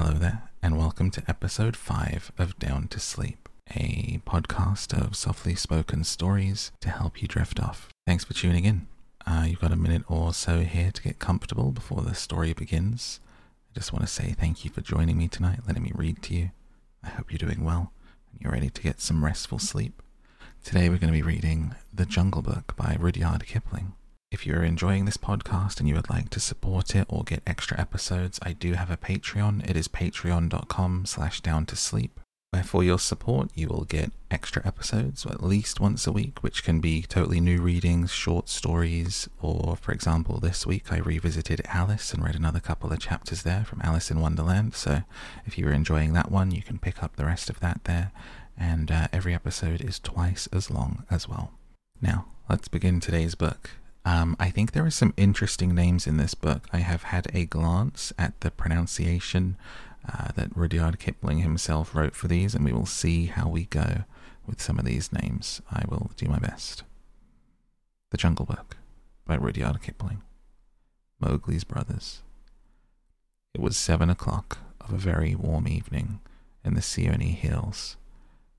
Hello there, and welcome to episode 5 of Down to Sleep, a podcast of softly spoken stories to help you drift off. Thanks for tuning in. Uh, you've got a minute or so here to get comfortable before the story begins. I just want to say thank you for joining me tonight, letting me read to you. I hope you're doing well and you're ready to get some restful sleep. Today we're going to be reading The Jungle Book by Rudyard Kipling. If you're enjoying this podcast and you would like to support it or get extra episodes, I do have a Patreon. It is patreon.com slash down to sleep. Where for your support, you will get extra episodes at least once a week, which can be totally new readings, short stories, or for example, this week I revisited Alice and read another couple of chapters there from Alice in Wonderland. So if you're enjoying that one, you can pick up the rest of that there. And uh, every episode is twice as long as well. Now, let's begin today's book. Um, I think there are some interesting names in this book. I have had a glance at the pronunciation uh, that Rudyard Kipling himself wrote for these, and we will see how we go with some of these names. I will do my best. The Jungle Book by Rudyard Kipling. Mowgli's Brothers. It was seven o'clock of a very warm evening in the Seeonee Hills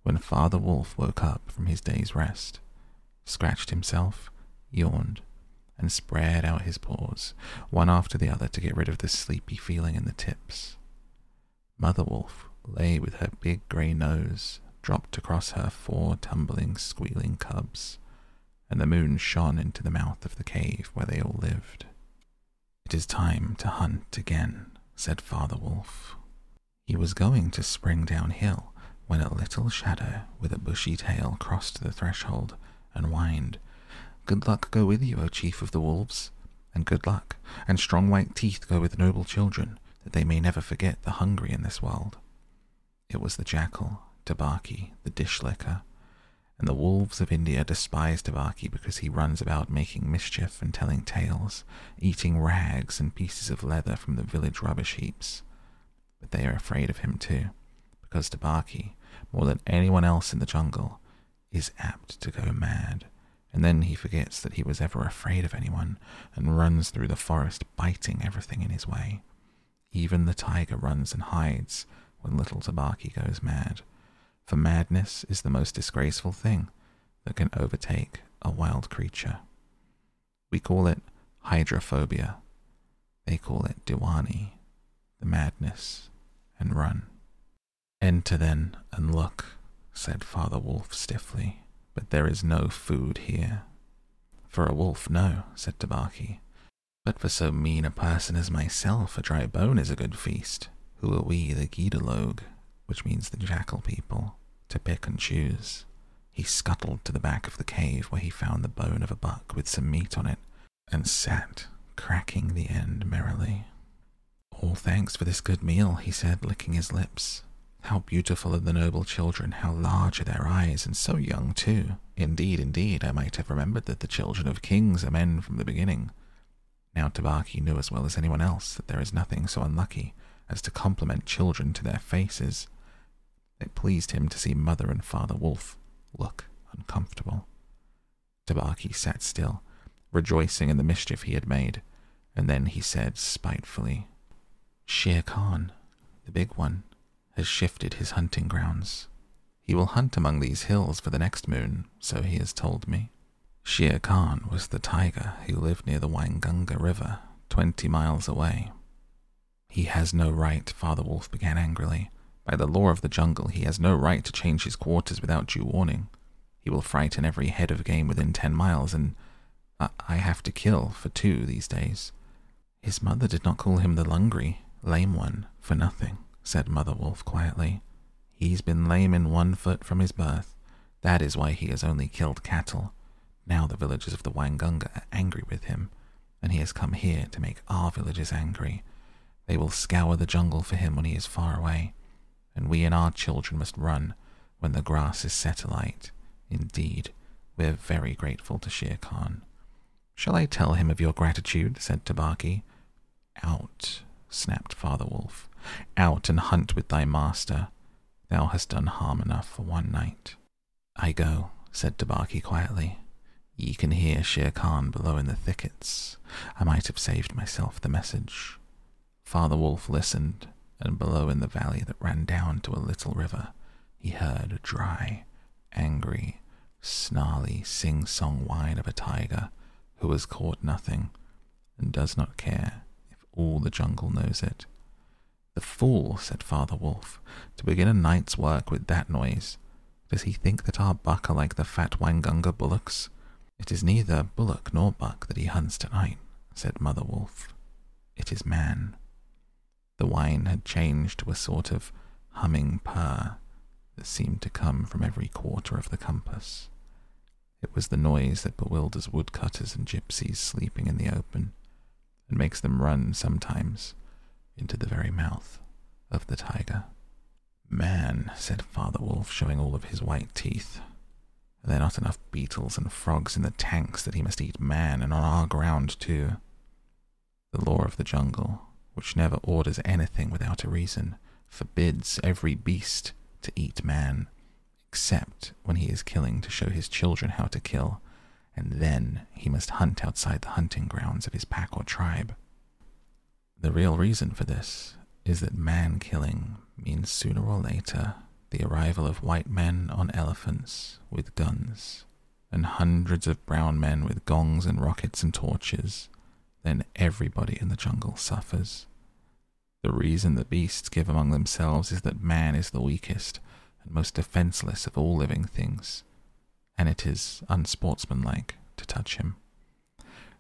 when Father Wolf woke up from his day's rest, scratched himself, yawned, and spread out his paws, one after the other, to get rid of the sleepy feeling in the tips. Mother Wolf lay with her big grey nose dropped across her four tumbling, squealing cubs, and the moon shone into the mouth of the cave where they all lived. It is time to hunt again, said Father Wolf. He was going to spring downhill when a little shadow with a bushy tail crossed the threshold and whined Good luck go with you, O chief of the wolves, and good luck, and strong white teeth go with noble children, that they may never forget the hungry in this world. It was the jackal, Tabaqui, the dish licker, and the wolves of India despise Tabaqui because he runs about making mischief and telling tales, eating rags and pieces of leather from the village rubbish heaps. But they are afraid of him too, because Tabaqui, more than anyone else in the jungle, is apt to go mad and then he forgets that he was ever afraid of anyone and runs through the forest biting everything in his way. Even the tiger runs and hides when little Tabaqui goes mad, for madness is the most disgraceful thing that can overtake a wild creature. We call it hydrophobia. They call it dewanee, the madness, and run. Enter then and look, said Father Wolf stiffly but there is no food here. For a wolf, no, said Tabaqui. But for so mean a person as myself, a dry bone is a good feast. Who are we, the Gidur-log, which means the jackal people, to pick and choose? He scuttled to the back of the cave where he found the bone of a buck with some meat on it, and sat, cracking the end merrily. All thanks for this good meal, he said, licking his lips. How beautiful are the noble children, how large are their eyes, and so young too. Indeed, indeed, I might have remembered that the children of kings are men from the beginning. Now Tabaqui knew as well as anyone else that there is nothing so unlucky as to compliment children to their faces. It pleased him to see Mother and Father Wolf look uncomfortable. Tabaqui sat still, rejoicing in the mischief he had made, and then he said spitefully, Shere Khan, the big one, has shifted his hunting grounds. He will hunt among these hills for the next moon, so he has told me. Shere Khan was the tiger who lived near the Waingunga River, twenty miles away. He has no right, Father Wolf began angrily. By the law of the jungle, he has no right to change his quarters without due warning. He will frighten every head of game within ten miles, and I have to kill for two these days. His mother did not call him the Lungri, lame one, for nothing said Mother Wolf quietly. He's been lame in one foot from his birth. That is why he has only killed cattle. Now the villagers of the Waingunga are angry with him, and he has come here to make our villagers angry. They will scour the jungle for him when he is far away, and we and our children must run when the grass is set alight. Indeed, we're very grateful to Shere Khan. Shall I tell him of your gratitude? said Tabaqui. Out, snapped Father Wolf. Out and hunt with thy master. Thou hast done harm enough for one night. I go, said Tabaqui quietly. Ye can hear Shere Khan below in the thickets. I might have saved myself the message. Father Wolf listened, and below in the valley that ran down to a little river, he heard a dry, angry, snarly sing song whine of a tiger who has caught nothing and does not care all the jungle knows it. The fool, said Father Wolf, to begin a night's work with that noise. Does he think that our buck are like the fat Waingunga bullocks? It is neither bullock nor buck that he hunts tonight, said Mother Wolf. It is man. The whine had changed to a sort of humming purr that seemed to come from every quarter of the compass. It was the noise that bewilders woodcutters and gypsies sleeping in the open, and makes them run sometimes into the very mouth of the tiger. Man, said Father Wolf, showing all of his white teeth. Are there not enough beetles and frogs in the tanks that he must eat man and on our ground too? The law of the jungle, which never orders anything without a reason, forbids every beast to eat man, except when he is killing to show his children how to kill, and then he must hunt outside the hunting grounds of his pack or tribe. The real reason for this is that man killing means sooner or later the arrival of white men on elephants with guns and hundreds of brown men with gongs and rockets and torches, then everybody in the jungle suffers. The reason the beasts give among themselves is that man is the weakest and most defenseless of all living things, and it is unsportsmanlike to touch him.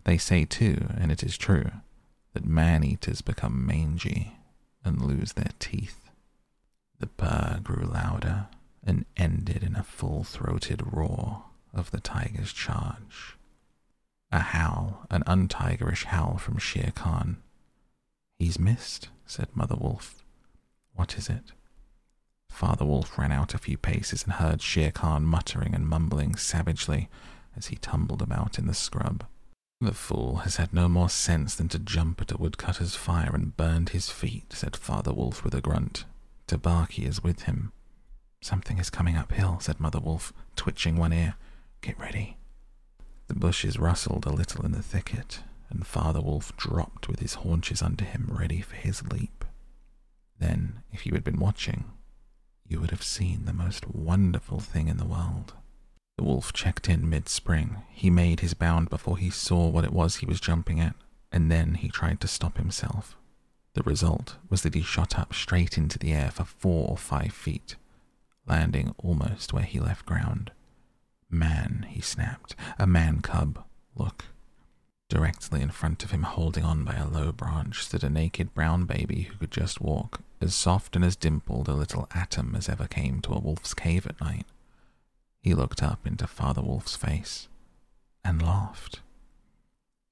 They say, too, and it is true, that man eaters become mangy and lose their teeth. The purr grew louder and ended in a full throated roar of the tiger's charge. A howl, an untigerish howl from Shere Khan. He's missed, said Mother Wolf. What is it? Father Wolf ran out a few paces and heard Shere Khan muttering and mumbling savagely as he tumbled about in the scrub. The fool has had no more sense than to jump at a woodcutter's fire and burned his feet, said Father Wolf with a grunt. Tabaqui is with him. Something is coming uphill, said Mother Wolf, twitching one ear. Get ready. The bushes rustled a little in the thicket, and Father Wolf dropped with his haunches under him, ready for his leap. Then, if you had been watching, you would have seen the most wonderful thing in the world. The wolf checked in mid spring. He made his bound before he saw what it was he was jumping at, and then he tried to stop himself. The result was that he shot up straight into the air for four or five feet, landing almost where he left ground. Man, he snapped, a man cub. Look. Directly in front of him, holding on by a low branch, stood a naked brown baby who could just walk, as soft and as dimpled a little atom as ever came to a wolf's cave at night. He looked up into Father Wolf's face and laughed.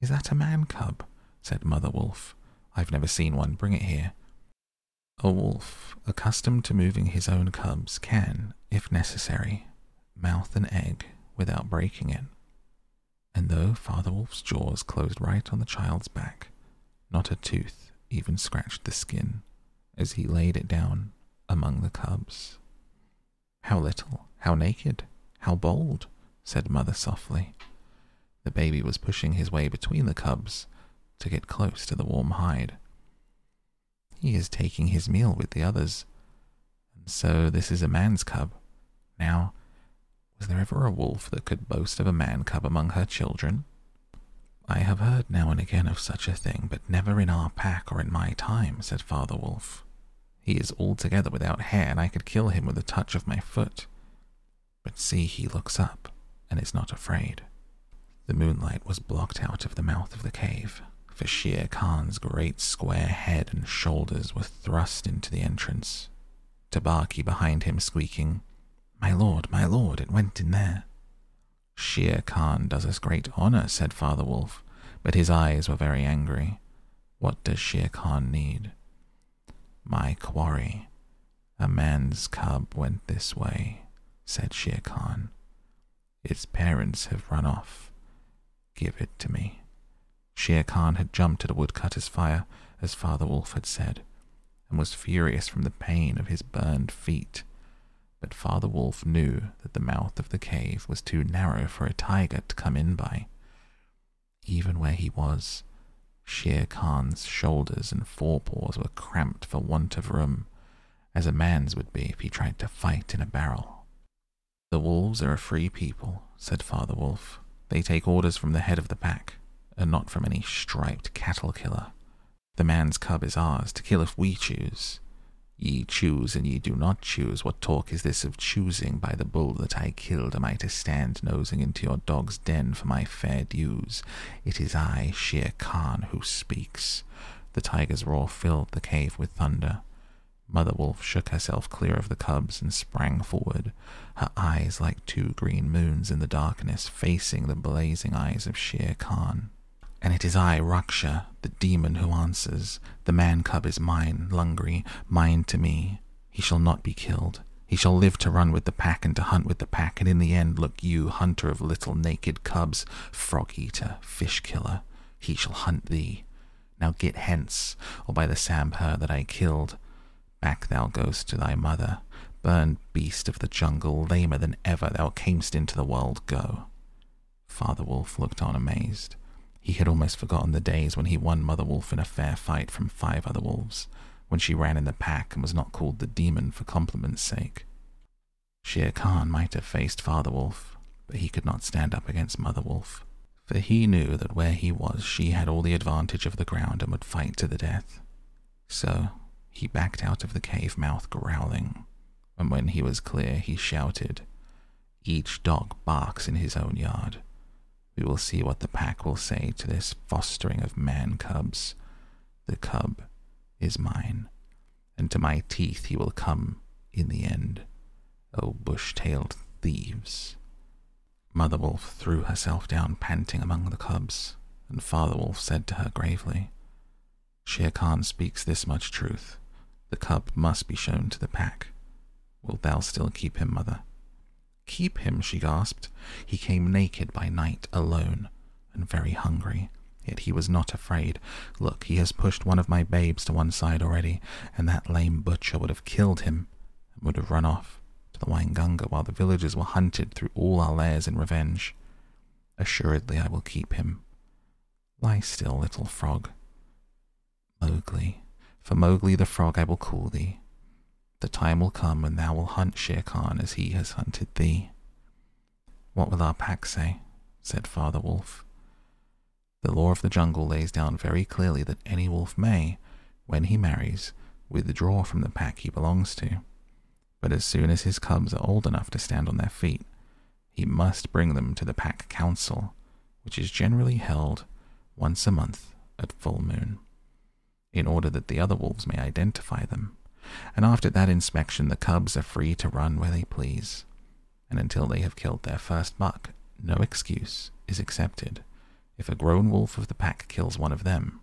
Is that a man cub? said Mother Wolf. I've never seen one. Bring it here. A wolf, accustomed to moving his own cubs, can, if necessary, mouth an egg without breaking it. And though Father Wolf's jaws closed right on the child's back, not a tooth even scratched the skin as he laid it down among the cubs. How little, how naked, how bold, said Mother softly. The baby was pushing his way between the cubs to get close to the warm hide. He is taking his meal with the others, and so this is a man's cub. Now, was there ever a wolf that could boast of a man cub among her children? I have heard now and again of such a thing, but never in our pack or in my time, said Father Wolf. He is altogether without hair, and I could kill him with a touch of my foot. But see, he looks up and is not afraid. The moonlight was blocked out of the mouth of the cave, for Shere Khan's great square head and shoulders were thrust into the entrance. Tabaqui behind him squeaking, My lord, my lord, it went in there. Shere Khan does us great honor, said Father Wolf, but his eyes were very angry. What does Shere Khan need? My quarry. A man's cub went this way said Shere Khan. Its parents have run off. Give it to me. Shere Khan had jumped at a woodcutter's fire, as Father Wolf had said, and was furious from the pain of his burned feet. But Father Wolf knew that the mouth of the cave was too narrow for a tiger to come in by. Even where he was, Shere Khan's shoulders and forepaws were cramped for want of room, as a man's would be if he tried to fight in a barrel. The wolves are a free people, said Father Wolf. They take orders from the head of the pack, and not from any striped cattle killer. The man's cub is ours to kill if we choose. Ye choose and ye do not choose. What talk is this of choosing by the bull that I killed? Am I to stand nosing into your dog's den for my fair dues? It is I, Shere Khan, who speaks. The tiger's roar filled the cave with thunder. Mother Wolf shook herself clear of the cubs and sprang forward, her eyes like two green moons in the darkness, facing the blazing eyes of Shere Khan. And it is I, Raksha, the demon, who answers. The man cub is mine, Lungri, mine to me. He shall not be killed. He shall live to run with the pack and to hunt with the pack, and in the end, look you, hunter of little naked cubs, frog eater, fish killer, he shall hunt thee. Now get hence, or by the Sambhur that I killed, back thou goest to thy mother, burned beast of the jungle, lamer than ever thou camest into the world, go. Father Wolf looked on amazed. He had almost forgotten the days when he won Mother Wolf in a fair fight from five other wolves, when she ran in the pack and was not called the demon for compliment's sake. Shere Khan might have faced Father Wolf, but he could not stand up against Mother Wolf, for he knew that where he was she had all the advantage of the ground and would fight to the death. So he backed out of the cave mouth growling, and when he was clear he shouted, Each dog barks in his own yard. We will see what the pack will say to this fostering of man cubs. The cub is mine, and to my teeth he will come in the end. O bush tailed thieves. Mother Wolf threw herself down panting among the cubs, and Father Wolf said to her gravely, Shere Khan speaks this much truth. The cub must be shown to the pack. Wilt thou still keep him, mother? Keep him, she gasped. He came naked by night, alone, and very hungry. Yet he was not afraid. Look, he has pushed one of my babes to one side already, and that lame butcher would have killed him, and would have run off to the Waingunga while the villagers were hunted through all our lairs in revenge. Assuredly I will keep him. Lie still, little frog. Mowgli, for Mowgli the frog I will call thee. The time will come when thou wilt hunt Shere Khan as he has hunted thee. What will our pack say? said Father Wolf. The law of the jungle lays down very clearly that any wolf may, when he marries, withdraw from the pack he belongs to. But as soon as his cubs are old enough to stand on their feet, he must bring them to the pack council, which is generally held once a month at full moon, in order that the other wolves may identify them and after that inspection, the cubs are free to run where they please. And until they have killed their first buck, no excuse is accepted if a grown wolf of the pack kills one of them.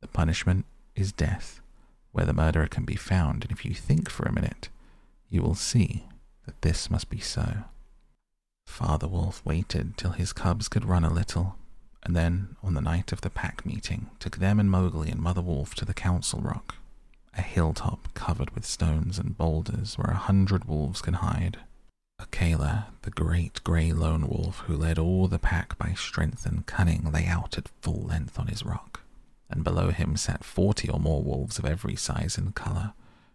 The punishment is death, where the murderer can be found, and if you think for a minute, you will see that this must be so. Father Wolf waited till his cubs could run a little, and then, on the night of the pack meeting, took them and Mowgli and Mother Wolf to the council rock a hilltop covered with stones and boulders where a hundred wolves can hide. Akela, the great grey lone wolf who led all the pack by strength and cunning, lay out at full length on his rock, and below him sat forty or more wolves of every size and colour,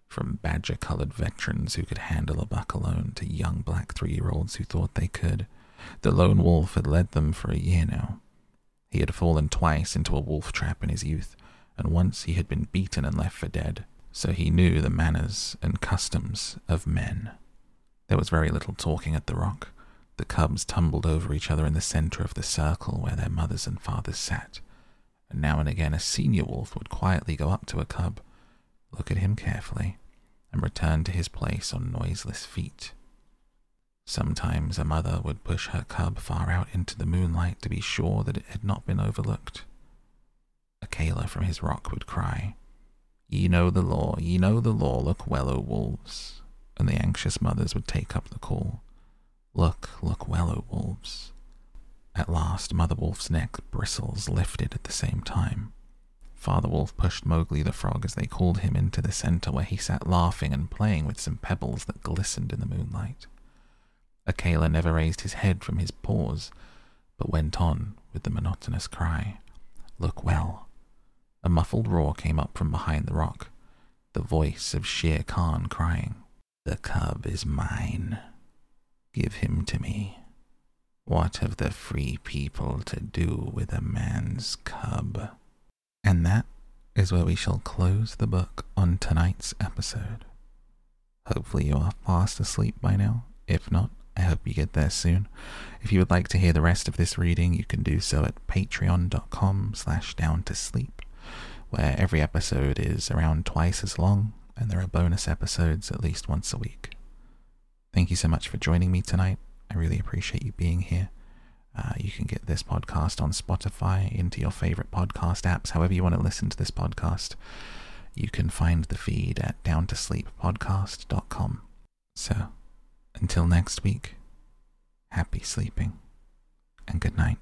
from badger coloured veterans who could handle a buck alone to young black three year olds who thought they could. The lone wolf had led them for a year now. He had fallen twice into a wolf trap in his youth, and once he had been beaten and left for dead, so he knew the manners and customs of men. There was very little talking at the rock. The cubs tumbled over each other in the center of the circle where their mothers and fathers sat, and now and again a senior wolf would quietly go up to a cub, look at him carefully, and return to his place on noiseless feet. Sometimes a mother would push her cub far out into the moonlight to be sure that it had not been overlooked. Akela from his rock would cry, Ye know the law, ye know the law, look well, O wolves. And the anxious mothers would take up the call, Look, look well, O wolves. At last, Mother Wolf's neck bristles lifted at the same time. Father Wolf pushed Mowgli the frog as they called him into the center where he sat laughing and playing with some pebbles that glistened in the moonlight. Akela never raised his head from his paws, but went on with the monotonous cry, Look well, A muffled roar came up from behind the rock, the voice of Shere Khan crying, The cub is mine. Give him to me. What have the free people to do with a man's cub? And that is where we shall close the book on tonight's episode. Hopefully, you are fast asleep by now. If not, I hope you get there soon. If you would like to hear the rest of this reading, you can do so at patreon.com slash down to sleep, where every episode is around twice as long, and there are bonus episodes at least once a week. Thank you so much for joining me tonight. I really appreciate you being here. Uh, you can get this podcast on Spotify, into your favorite podcast apps, however you want to listen to this podcast. You can find the feed at downtosleeppodcast.com. So, until next week, happy sleeping and good night.